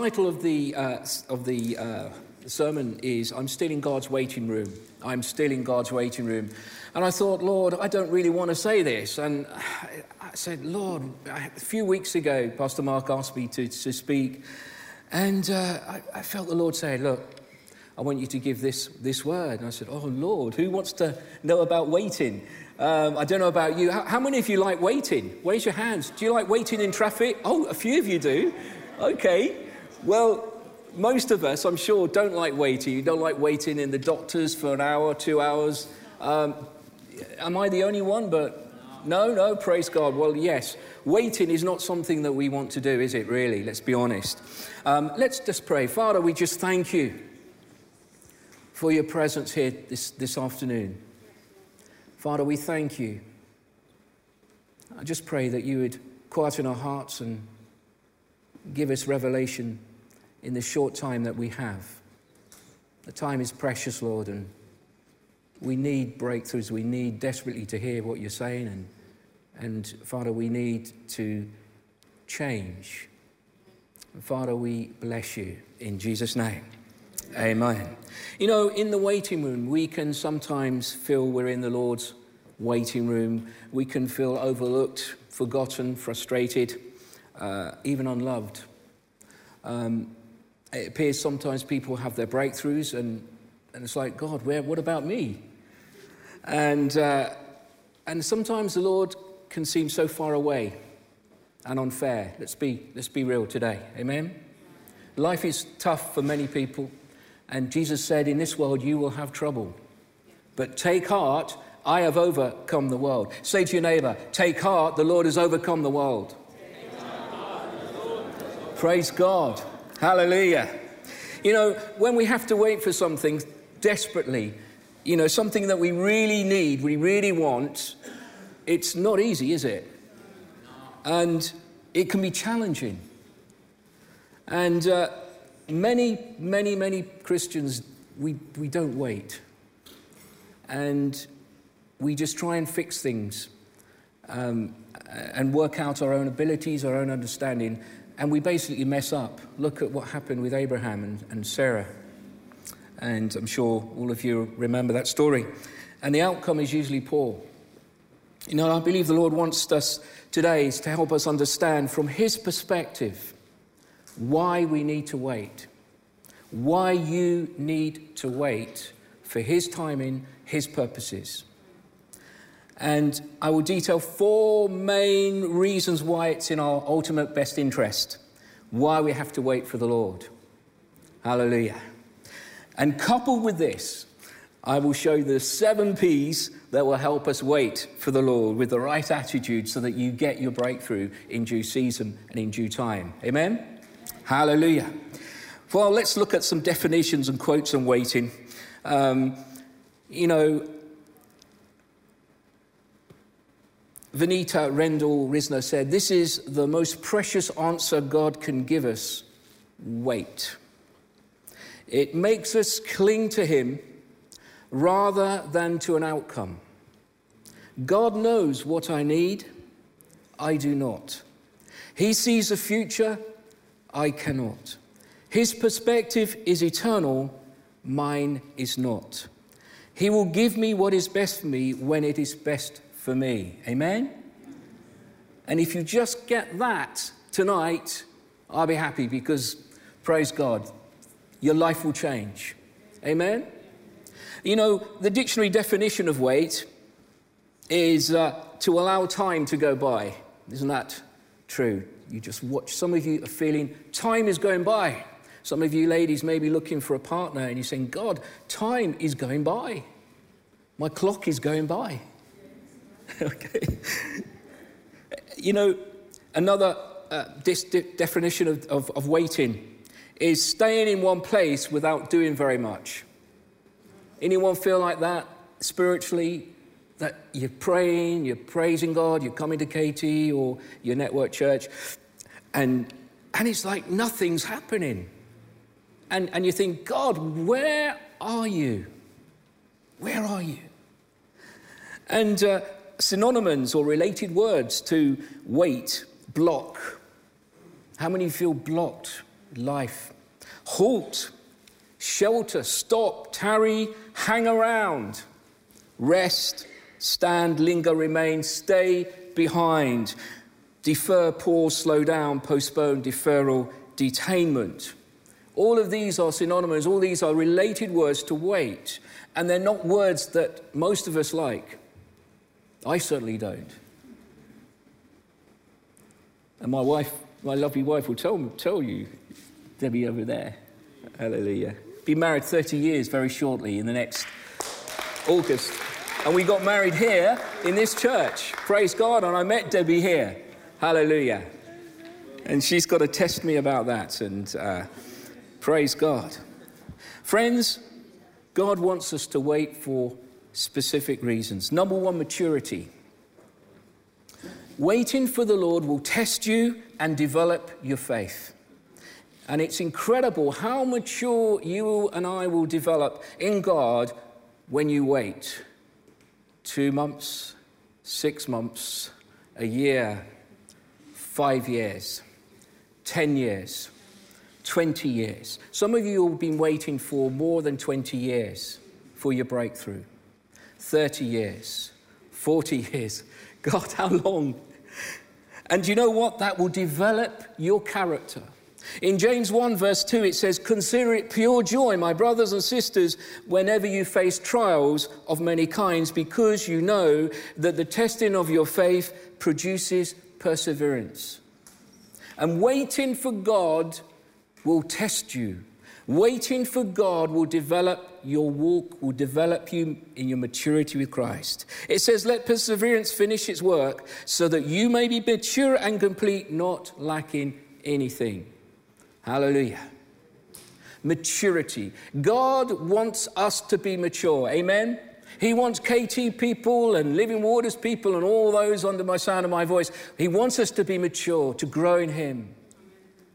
title of the, uh, of the uh, sermon is I'm Still in God's Waiting Room. I'm still in God's waiting room. And I thought, Lord, I don't really want to say this. And I said, Lord, a few weeks ago, Pastor Mark asked me to, to speak. And uh, I, I felt the Lord say, Look, I want you to give this, this word. And I said, Oh, Lord, who wants to know about waiting? Um, I don't know about you. How, how, many of you like waiting? Raise your hands. Do you like waiting in traffic? Oh, a few of you do. Okay. Well, most of us, I'm sure, don't like waiting. You don't like waiting in the doctors for an hour, two hours. Um, am I the only one? But no, no, praise God. Well, yes, waiting is not something that we want to do, is it, really? Let's be honest. Um, let's just pray. Father, we just thank you for your presence here this, this afternoon. Father, we thank you. I just pray that you would quieten our hearts and give us revelation in the short time that we have. The time is precious, Lord, and we need breakthroughs. We need desperately to hear what you're saying. And, and Father, we need to change. Father, we bless you in Jesus' name. Amen. You know, in the waiting room, we can sometimes feel we're in the Lord's waiting room. We can feel overlooked, forgotten, frustrated, uh, even unloved. Um, it appears sometimes people have their breakthroughs, and, and it's like, God, where, what about me? And, uh, and sometimes the Lord can seem so far away and unfair. Let's be, let's be real today. Amen? Life is tough for many people. And Jesus said, In this world you will have trouble. But take heart, I have overcome the world. Say to your neighbor, Take heart, the Lord has overcome the world. Praise God. Hallelujah. You know, when we have to wait for something desperately, you know, something that we really need, we really want, it's not easy, is it? And it can be challenging. And uh, many, many, many Christians, we, we don't wait. And we just try and fix things um, and work out our own abilities, our own understanding. And we basically mess up. Look at what happened with Abraham and, and Sarah. And I'm sure all of you remember that story. And the outcome is usually poor. You know, I believe the Lord wants us today is to help us understand from His perspective why we need to wait, why you need to wait for His timing, His purposes. And I will detail four main reasons why it's in our ultimate best interest, why we have to wait for the Lord. Hallelujah. And coupled with this, I will show you the seven P's that will help us wait for the Lord with the right attitude so that you get your breakthrough in due season and in due time. Amen? Hallelujah. Well, let's look at some definitions and quotes on waiting. Um, you know, Vaneetha Rendall Risner said, This is the most precious answer God can give us wait. It makes us cling to Him rather than to an outcome. God knows what I need, I do not. He sees a future, I cannot. His perspective is eternal, mine is not. He will give me what is best for me when it is best for me. Amen? And if you just get that tonight, I'll be happy because, praise God, your life will change. Amen? You know, the dictionary definition of wait is uh, to allow time to go by. Isn't that true? You just watch. Some of you are feeling time is going by. Some of you ladies may be looking for a partner and you're saying, God, time is going by. My clock is going by. okay. You know, another uh, dis- definition of, of, of waiting is staying in one place without doing very much. Anyone feel like that spiritually? That you're praying, you're praising God, you're coming to KT or your network church, and, and it's like nothing's happening. And, and you think, God, where are you? Where are you? And uh, synonyms or related words to wait, block. How many feel blocked? Life. Halt, shelter, stop, tarry, hang around, rest, stand, linger, remain, stay behind, defer, pause, slow down, postpone, deferral, detainment. All of these are synonyms, all these are related words to wait, and they're not words that most of us like. I certainly don't. And my wife, my lovely wife, will tell, tell you, Debbie over there. Hallelujah. Be married 30 years very shortly in the next August. And we got married here in this church. Praise God. And I met Debbie here. Hallelujah. And she's got to test me about that. And uh, praise God. Friends, God wants us to wait for specific reasons. Number one, maturity. Waiting for the Lord will test you and develop your faith. And it's incredible how mature you and I will develop in God when you wait. Two months, six months, a year, five years, 10 years, 20 years. Some of you have been waiting for more than 20 years for your breakthrough. 30 years, 40 years. God, how long? And you know what? That will develop your character. In James 1, verse 2, it says, Consider it pure joy, my brothers and sisters, whenever you face trials of many kinds, because you know that the testing of your faith produces perseverance. And waiting for God will test you. Waiting for God will develop your walk, will develop you in your maturity with Christ. It says, Let perseverance finish its work so that you may be mature and complete, not lacking anything. Hallelujah. Maturity. God wants us to be mature. Amen. He wants KT people and Living Waters people and all those under my sound of my voice. He wants us to be mature, to grow in Him.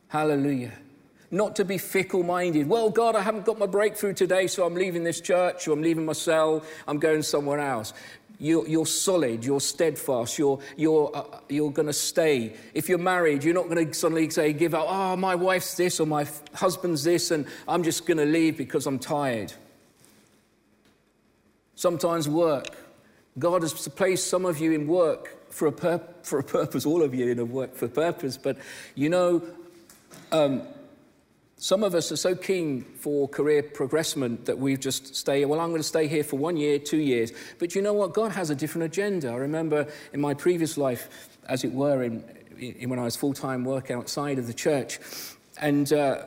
Hallelujah. Not to be fickle minded. Well, God, I haven't got my breakthrough today, so I'm leaving this church or I'm leaving my cell, I'm going somewhere else. You're, you're solid, you're steadfast, you're, you're, uh, you're going to stay. If you're married, you're not going to suddenly say, give up, oh, my wife's this or my f- husband's this, and I'm just going to leave because I'm tired. Sometimes work. God has placed some of you in work for a, pur- for a purpose, all of you in a work for a purpose, but you know, um, some of us are so keen for career progressment that we just stay, well, I'm going to stay here for one year, two years. But you know what? God has a different agenda. I remember in my previous life, as it were, in, in when I was full time work outside of the church, and, uh,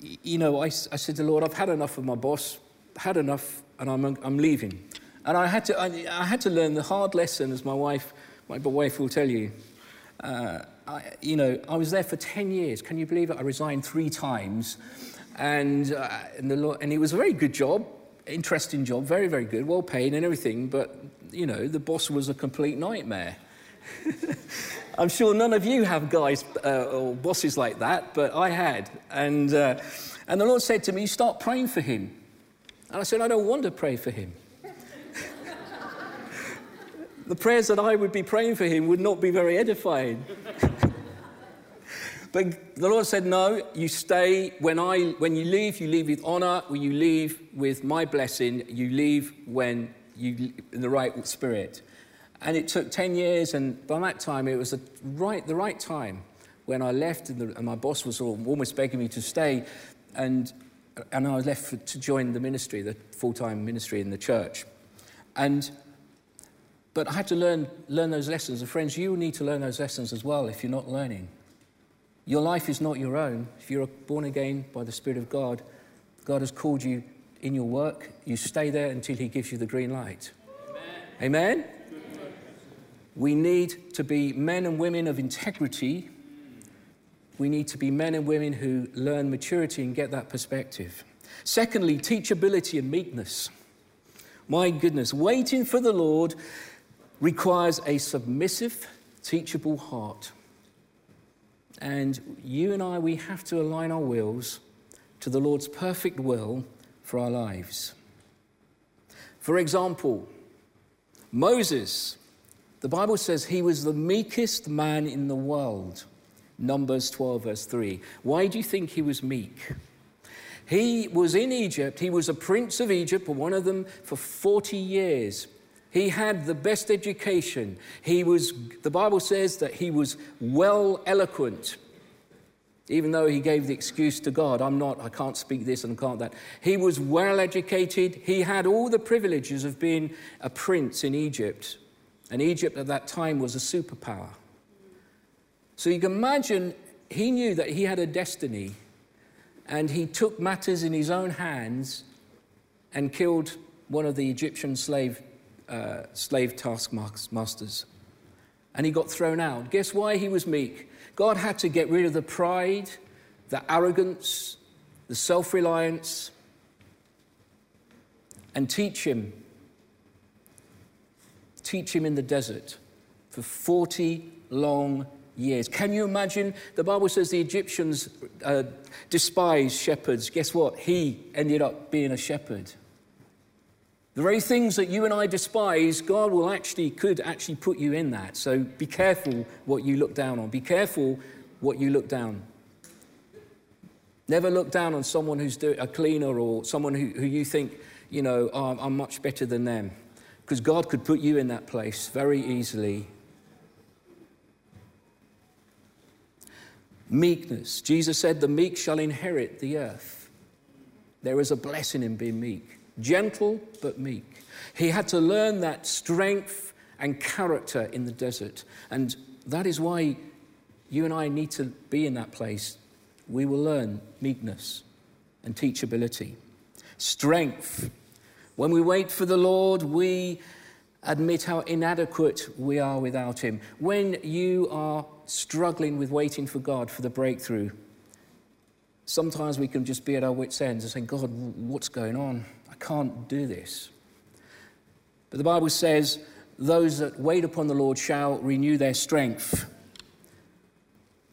you know, I, I said to the Lord, I've had enough of my boss, had enough, and I'm, I'm leaving. And I had, to, I, I had to learn the hard lesson, as my wife, my wife will tell you. Uh, I, you know, I was there for 10 years. Can you believe it? I resigned three times. And, uh, and, the, and it was a very good job, interesting job, very, very good, well paid and everything. But, you know, the boss was a complete nightmare. I'm sure none of you have guys uh, or bosses like that, but I had. And, uh, and the Lord said to me, Start praying for him. And I said, I don't want to pray for him. the prayers that I would be praying for him would not be very edifying. but the Lord said, No, you stay. When, I, when you leave, you leave with honor. When you leave with my blessing, you leave when you in the right spirit. And it took 10 years, and by that time, it was the right, the right time when I left, and, the, and my boss was almost begging me to stay. And, and I was left for, to join the ministry, the full time ministry in the church. And but I had to learn, learn those lessons. And friends, you need to learn those lessons as well if you're not learning. Your life is not your own. If you're born again by the Spirit of God, God has called you in your work. You stay there until He gives you the green light. Amen? Amen? We need to be men and women of integrity. We need to be men and women who learn maturity and get that perspective. Secondly, teachability and meekness. My goodness, waiting for the Lord requires a submissive, teachable heart. And you and I, we have to align our wills to the Lord's perfect will for our lives. For example, Moses, the Bible says he was the meekest man in the world. Numbers 12, verse 3. Why do you think he was meek? He was in Egypt. He was a prince of Egypt, one of them for 40 years. He had the best education. He was, the Bible says that he was well eloquent, even though he gave the excuse to God, I'm not, I can't speak this and can't that. He was well educated. He had all the privileges of being a prince in Egypt. And Egypt at that time was a superpower. So you can imagine he knew that he had a destiny and he took matters in his own hands and killed one of the Egyptian slave, uh, slave taskmasters. And he got thrown out. Guess why he was meek? God had to get rid of the pride, the arrogance, the self reliance, and teach him. Teach him in the desert for 40 long years. Can you imagine? The Bible says the Egyptians uh, despised shepherds. Guess what? He ended up being a shepherd. The very things that you and I despise, God will actually, could actually put you in that. So be careful what you look down on. Be careful what you look down. Never look down on someone who's a cleaner or someone who, who you think, you know, oh, I'm much better than them. Because God could put you in that place very easily Meekness. Jesus said, The meek shall inherit the earth. There is a blessing in being meek. Gentle, but meek. He had to learn that strength and character in the desert. And that is why you and I need to be in that place. We will learn meekness and teachability. Strength. When we wait for the Lord, we admit how inadequate we are without Him. When you are struggling with waiting for God for the breakthrough, sometimes we can just be at our wits' ends and say, God, what's going on? I can't do this. But the Bible says, those that wait upon the Lord shall renew their strength.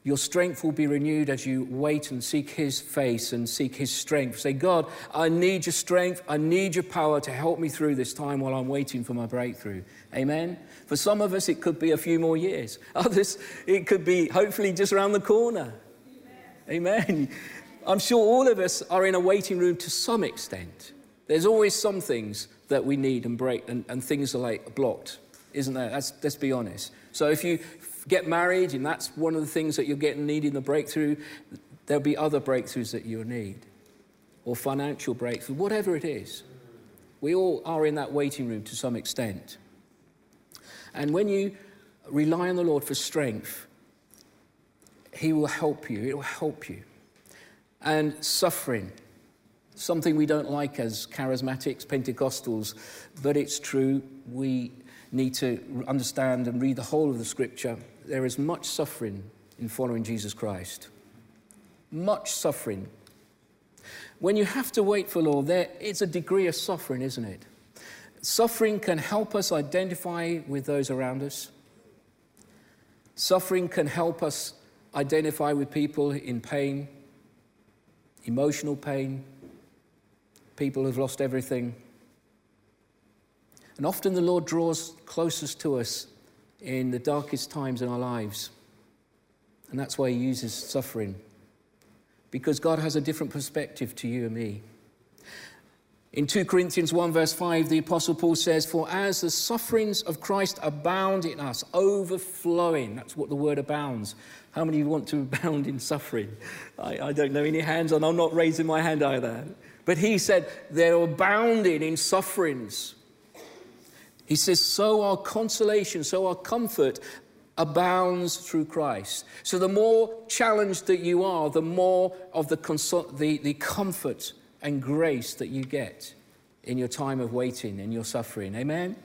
Your strength will be renewed as you wait and seek His face and seek His strength. Say, God, I need your strength. I need your power to help me through this time while I'm waiting for my breakthrough. Amen. For some of us, it could be a few more years. Others, it could be hopefully just around the corner. Amen. Amen. I'm sure all of us are in a waiting room to some extent. There's always some things that we need and break, and, and things are like blocked, isn't there? That's, let's be honest. So if you get married, and that's one of the things that you're getting needing the breakthrough, there'll be other breakthroughs that you'll need, or financial breakthrough, whatever it is. We all are in that waiting room to some extent. And when you rely on the Lord for strength, He will help you. It will help you. And suffering, something we don't like as charismatics, Pentecostals, but it's true. We need to understand and read the whole of the scripture. There is much suffering in following Jesus Christ. Much suffering. When you have to wait for Lord, it's a degree of suffering, isn't it? Suffering can help us identify with those around us. Suffering can help us identify with people in pain, emotional pain, people who've lost everything. And often the Lord draws closest to us in the darkest times in our lives. And that's why He uses suffering. Because God has a different perspective to you and me. In 2 Corinthians 1, verse 5, the Apostle Paul says, For as the sufferings of Christ abound in us, overflowing, that's what the word abounds. How many of you want to abound in suffering? I, I don't know any hands, and I'm not raising my hand either. But he said, They're abounding in sufferings. He says, So our consolation, so our comfort abounds through Christ. So the more challenged that you are, the more of the, consol- the, the comfort and grace that you get in your time of waiting, and your suffering. Amen?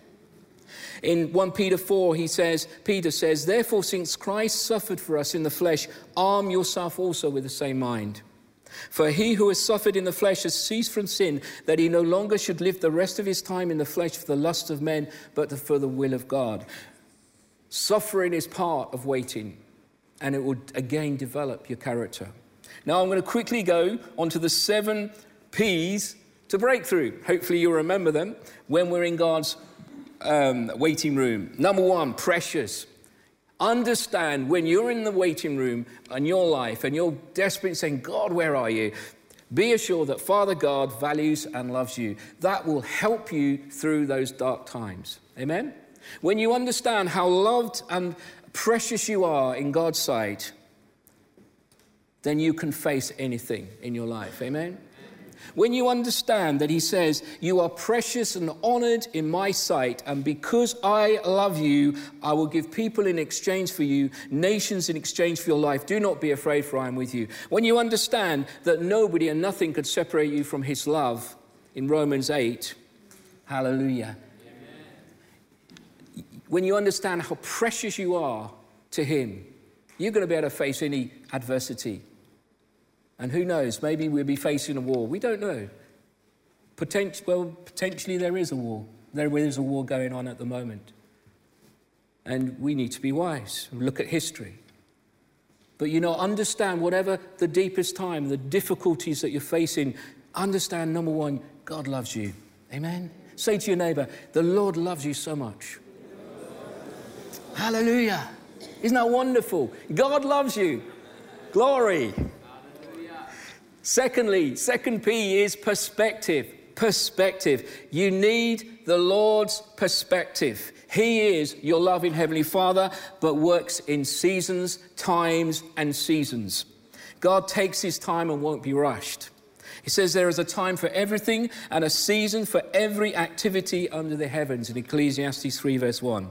In 1 Peter 4, he says, Peter says, Therefore, since Christ suffered for us in the flesh, arm yourself also with the same mind. For he who has suffered in the flesh has ceased from sin, that he no longer should live the rest of his time in the flesh for the lust of men, but for the will of God. Suffering is part of waiting, and it will again develop your character. Now, I'm going to quickly go on to the seven P's to breakthrough. Hopefully, you'll remember them when we're in God's um, waiting room. Number one, precious. Understand when you're in the waiting room in your life and you're desperately saying, God, where are you? Be assured that Father God values and loves you. That will help you through those dark times. Amen? When you understand how loved and precious you are in God's sight, then you can face anything in your life. Amen? When you understand that he says, You are precious and honored in my sight, and because I love you, I will give people in exchange for you, nations in exchange for your life. Do not be afraid, for I am with you. When you understand that nobody and nothing could separate you from his love in Romans 8, hallelujah. Amen. When you understand how precious you are to him, you're going to be able to face any adversity. And who knows, maybe we'll be facing a war. We don't know. Potent- well, potentially there is a war. There is a war going on at the moment. And we need to be wise and look at history. But you know, understand whatever the deepest time, the difficulties that you're facing, understand number one, God loves you. Amen? Say to your neighbor, the Lord loves you so much. Hallelujah. Isn't that wonderful? God loves you. Glory. Secondly, second P is perspective. Perspective. You need the Lord's perspective. He is your loving Heavenly Father, but works in seasons, times, and seasons. God takes His time and won't be rushed. He says there is a time for everything and a season for every activity under the heavens in Ecclesiastes 3, verse 1.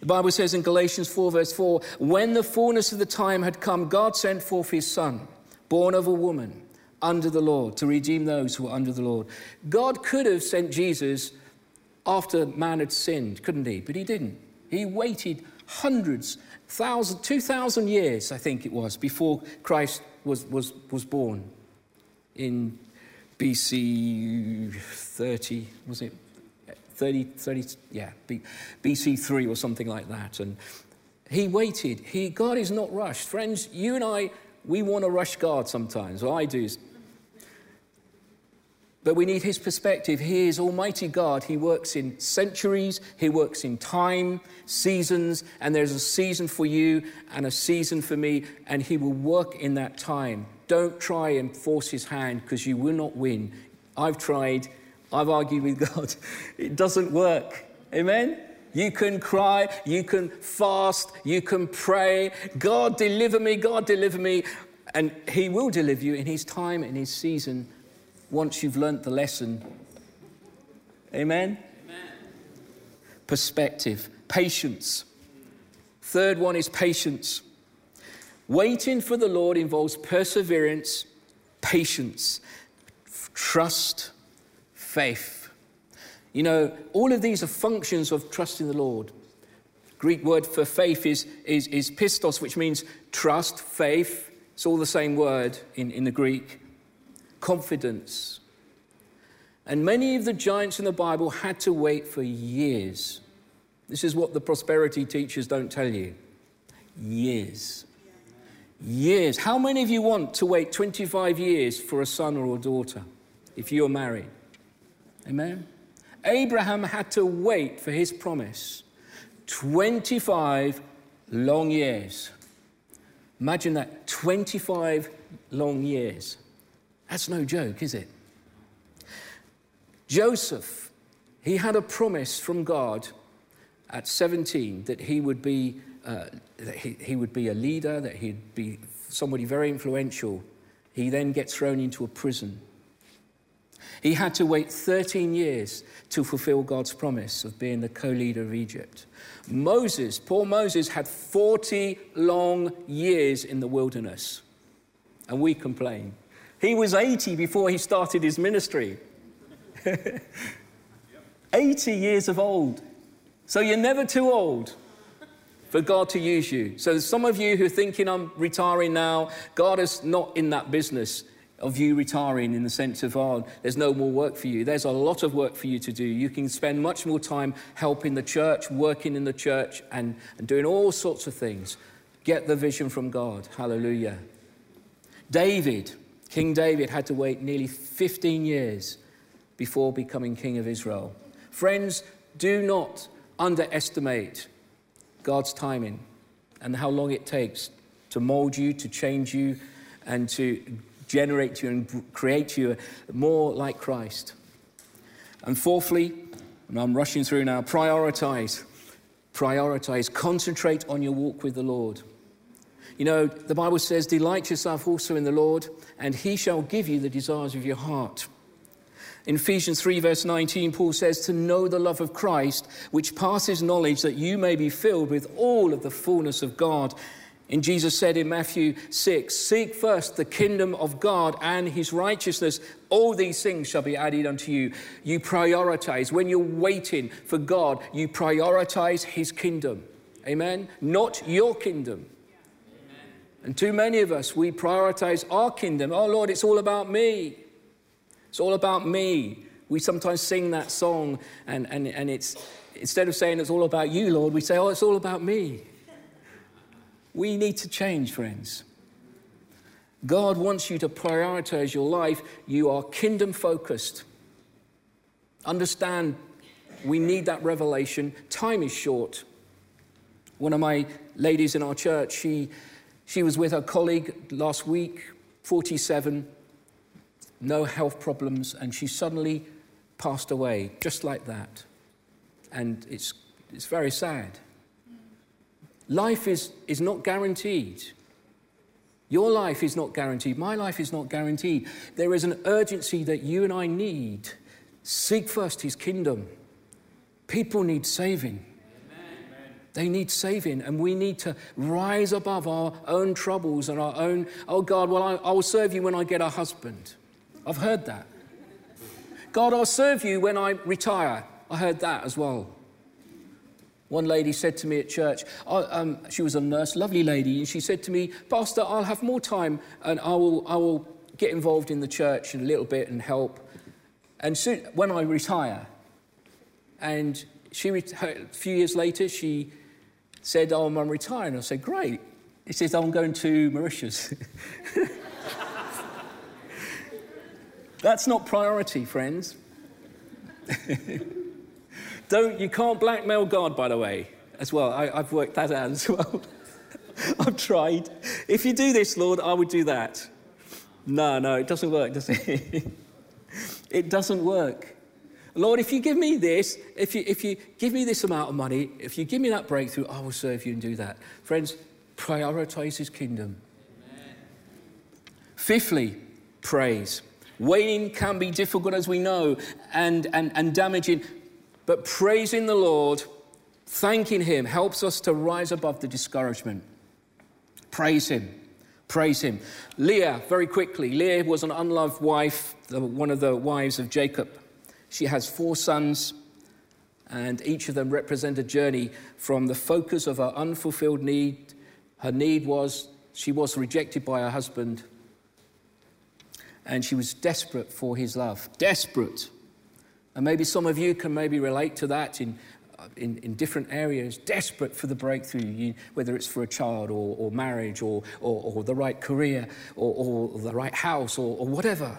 The Bible says in Galatians 4, verse 4 when the fullness of the time had come, God sent forth His Son, born of a woman under the Lord, to redeem those who are under the Lord. God could have sent Jesus after man had sinned, couldn't he? But he didn't. He waited hundreds, thousand, two thousand years, I think it was, before Christ was, was, was born in BC 30, was it? 30, 30 yeah, BC 3 or something like that. And he waited. He, God is not rushed. Friends, you and I, we want to rush God sometimes. Well, I do but we need his perspective. He is Almighty God. He works in centuries, he works in time, seasons, and there's a season for you and a season for me, and he will work in that time. Don't try and force his hand because you will not win. I've tried, I've argued with God. It doesn't work. Amen? You can cry, you can fast, you can pray. God, deliver me, God, deliver me. And He will deliver you in His time, in His season, once you've learnt the lesson. Amen? Amen? Perspective, patience. Third one is patience. Waiting for the Lord involves perseverance, patience, trust, faith. You know, all of these are functions of trusting the Lord. Greek word for faith is, is, is pistos, which means trust, faith. It's all the same word in, in the Greek confidence. And many of the giants in the Bible had to wait for years. This is what the prosperity teachers don't tell you years. Years. How many of you want to wait 25 years for a son or a daughter if you're married? Amen? Abraham had to wait for his promise 25 long years. Imagine that 25 long years. That's no joke, is it? Joseph, he had a promise from God at 17 that he would be, uh, that he, he would be a leader, that he'd be somebody very influential. He then gets thrown into a prison. He had to wait 13 years to fulfill God's promise of being the co leader of Egypt. Moses, poor Moses, had 40 long years in the wilderness. And we complain. He was 80 before he started his ministry. 80 years of old. So you're never too old for God to use you. So some of you who are thinking I'm retiring now, God is not in that business of you retiring in the sense of, oh, there's no more work for you. There's a lot of work for you to do. You can spend much more time helping the church, working in the church, and, and doing all sorts of things. Get the vision from God. Hallelujah. David, King David had to wait nearly 15 years before becoming king of Israel. Friends, do not underestimate God's timing. and how long it takes to mold you, to change you, and to generate you and create you more like Christ. And fourthly, and I'm rushing through now, prioritize. Prioritize. Concentrate on your walk with the Lord. You know, the Bible says, Delight yourself also in the Lord, and he shall give you the desires of your heart. In Ephesians 3, verse 19, Paul says, To know the love of Christ, which passes knowledge, that you may be filled with all of the fullness of God. And Jesus said in Matthew 6, Seek first the kingdom of God and his righteousness. All these things shall be added unto you. You prioritize. When you're waiting for God, you prioritize his kingdom. Amen? Not your kingdom. And too many of us, we prioritize our kingdom. Oh Lord, it's all about me. It's all about me. We sometimes sing that song, and, and, and it's instead of saying it's all about you, Lord, we say, Oh, it's all about me. We need to change, friends. God wants you to prioritize your life. You are kingdom focused. Understand, we need that revelation. Time is short. One of my ladies in our church, she, she was with her colleague last week, 47, no health problems, and she suddenly passed away just like that. And it's, it's very sad. Life is, is not guaranteed. Your life is not guaranteed. My life is not guaranteed. There is an urgency that you and I need. Seek first his kingdom. People need saving. They need saving, and we need to rise above our own troubles and our own, oh God, well, I, will serve you when I get a husband. I've heard that. God, I'll serve you when I retire. I heard that as well. One lady said to me at church, um, she was a nurse, lovely lady, and she said to me, Pastor, I'll have more time and I will, I will get involved in the church a little bit and help. And soon, when I retire, and she, a few years later, she said, Oh, I'm retiring. I said, Great. He says, I'm going to Mauritius. That's not priority, friends. Don't, you can't blackmail God, by the way, as well. I, I've worked that out as well. I've tried. If you do this, Lord, I would do that. No, no, it doesn't work, does it? it doesn't work. Lord, if you give me this, if you, if you give me this amount of money, if you give me that breakthrough, I will serve you and do that. Friends, prioritize his kingdom. Amen. Fifthly, praise. Waiting can be difficult, as we know, and, and, and damaging. But praising the Lord, thanking Him, helps us to rise above the discouragement. Praise Him. Praise Him. Leah, very quickly, Leah was an unloved wife, one of the wives of Jacob. She has four sons, and each of them represent a journey from the focus of her unfulfilled need. Her need was she was rejected by her husband, and she was desperate for his love. Desperate. And maybe some of you can maybe relate to that in, in, in different areas, desperate for the breakthrough, you, whether it's for a child or, or marriage or, or, or, the right career or, the right house or, or whatever.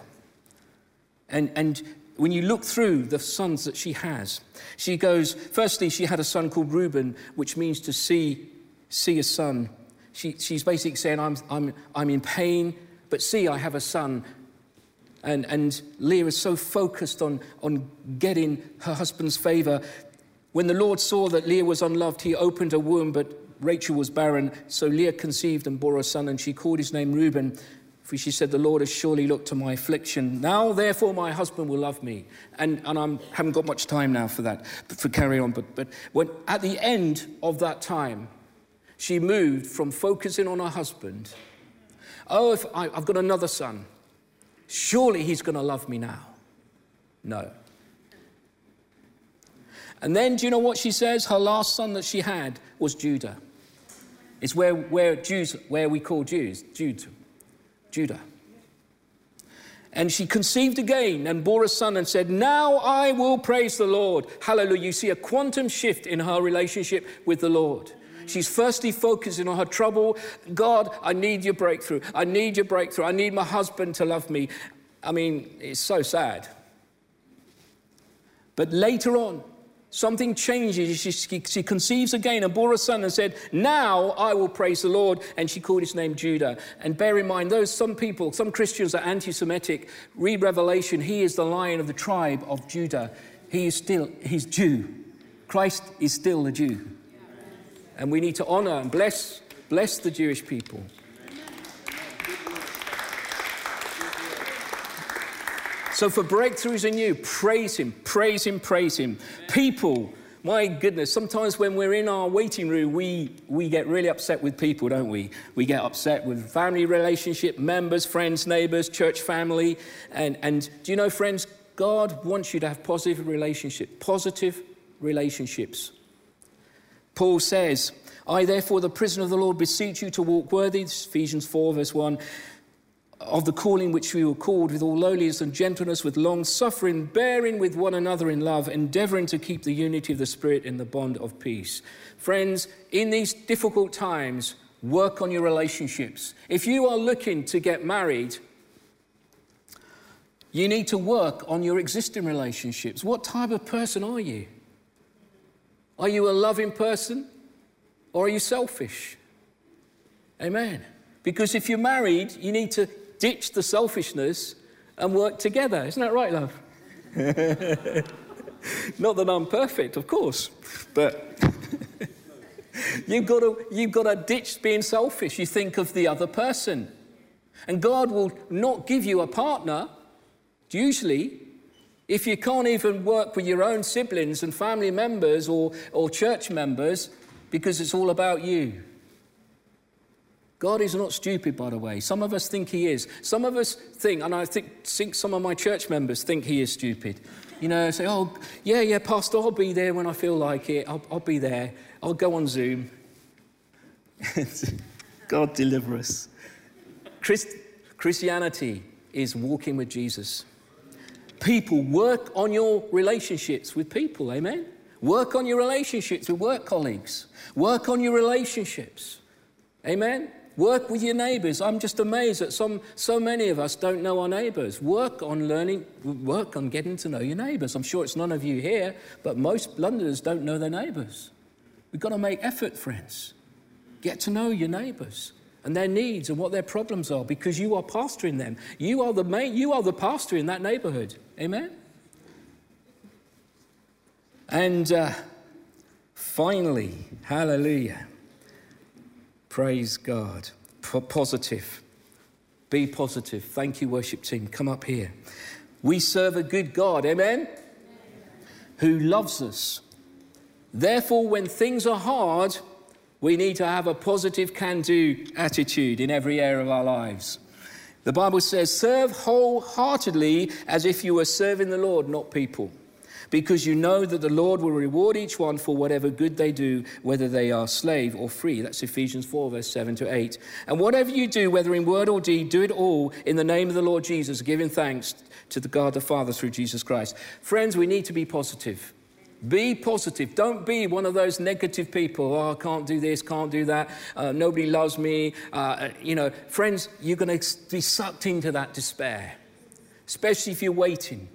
And, and when you look through the sons that she has, she goes, firstly, she had a son called Reuben, which means to see, see a son. She, she's basically saying, I'm, I'm, I'm in pain, but see, I have a son and, and Leah is so focused on, on getting her husband's favor. When the Lord saw that Leah was unloved, he opened her womb, but Rachel was barren. So Leah conceived and bore a son, and she called his name Reuben. For she said, The Lord has surely looked to my affliction. Now, therefore, my husband will love me. And, and I haven't got much time now for that, for carry on. But, but when, at the end of that time, she moved from focusing on her husband. Oh, if I, I've got another son. Surely he's going to love me now. No. And then, do you know what she says? Her last son that she had was Judah. It's where, where Jews, where we call Jews, Jude, Judah. And she conceived again and bore a son and said, Now I will praise the Lord. Hallelujah. You see a quantum shift in her relationship with the Lord. She's firstly focusing on her trouble. God, I need your breakthrough. I need your breakthrough. I need my husband to love me. I mean, it's so sad. But later on, something changes. She, she, she, conceives again and bore a son and said, Now I will praise the Lord. And she called his name Judah. And bear in mind, those some people, some Christians are anti Semitic. Read Revelation, he is the lion of the tribe of Judah. He is still, he's Jew. Christ is still a Jew. And we need to honor and bless, bless the Jewish people. So for breakthroughs in you, praise Him, praise Him, praise Him. People, my goodness, sometimes when we're in our waiting room, we, we get really upset with people, don't we? We get upset with family relationship, members, friends, neighbors, church family. And, and do you know, friends, God wants you to have positive relationship, positive relationships. Paul says, I therefore, the prisoner of the Lord, beseech you to walk worthy, Ephesians 4, verse 1, of the calling which we were called with all lowliness and gentleness, with long suffering, bearing with one another in love, endeavoring to keep the unity of the Spirit in the bond of peace. Friends, in these difficult times, work on your relationships. If you are looking to get married, you need to work on your existing relationships. What type of person are you? Are you a loving person or are you selfish? Amen. Because if you're married, you need to ditch the selfishness and work together. Isn't that right, love? Not that I'm perfect, of course, but you've, got to, you've got to ditch being selfish. You think of the other person. And God will not give you a partner, usually, if you can't even work with your own siblings and family members or, or church members because it's all about you. God is not stupid, by the way. Some of us think He is. Some of us think, and I think, think some of my church members think He is stupid. You know, say, oh, yeah, yeah, Pastor, I'll be there when I feel like it. I'll, I'll be there. I'll go on Zoom. God deliver us. Christ, Christianity is walking with Jesus. People, work on your relationships with people, amen? Work on your relationships with work colleagues. Work on your relationships, amen? Work with your neighbors. I'm just amazed that some, so many of us don't know our neighbors. Work on learning, work on getting to know your neighbors. I'm sure it's none of you here, but most Londoners don't know their neighbors. We've got to make effort, friends. Get to know your neighbors and their needs and what their problems are because you are pastoring them. You are the main, you are the pastor in that neighborhood. Amen? And uh, finally, hallelujah. Praise God. P- positive. Be positive. Thank you, worship team. Come up here. We serve a good God, amen? Who loves us. Therefore, when things are hard, we need to have a positive can do attitude in every area of our lives. The Bible says, serve wholeheartedly as if you were serving the Lord, not people because you know that the Lord will reward each one for whatever good they do, whether they are slave or free. That's Ephesians 4, verse 7 to 8. And whatever you do, whether in word or deed, do it all in the name of the Lord Jesus, giving thanks to the God the Father through Jesus Christ. Friends, we need to be positive. Be positive. Don't be one of those negative people. Oh, I can't do this, can't do that. Uh, nobody loves me. Uh, you know, friends, you're going to be sucked into that despair, especially if you're waiting.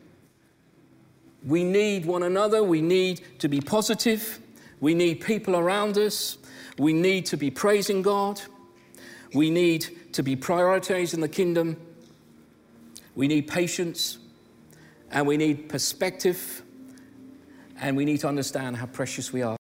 We need one another. We need to be positive. We need people around us. We need to be praising God. We need to be prioritizing the kingdom. We need patience. And we need perspective. And we need to understand how precious we are.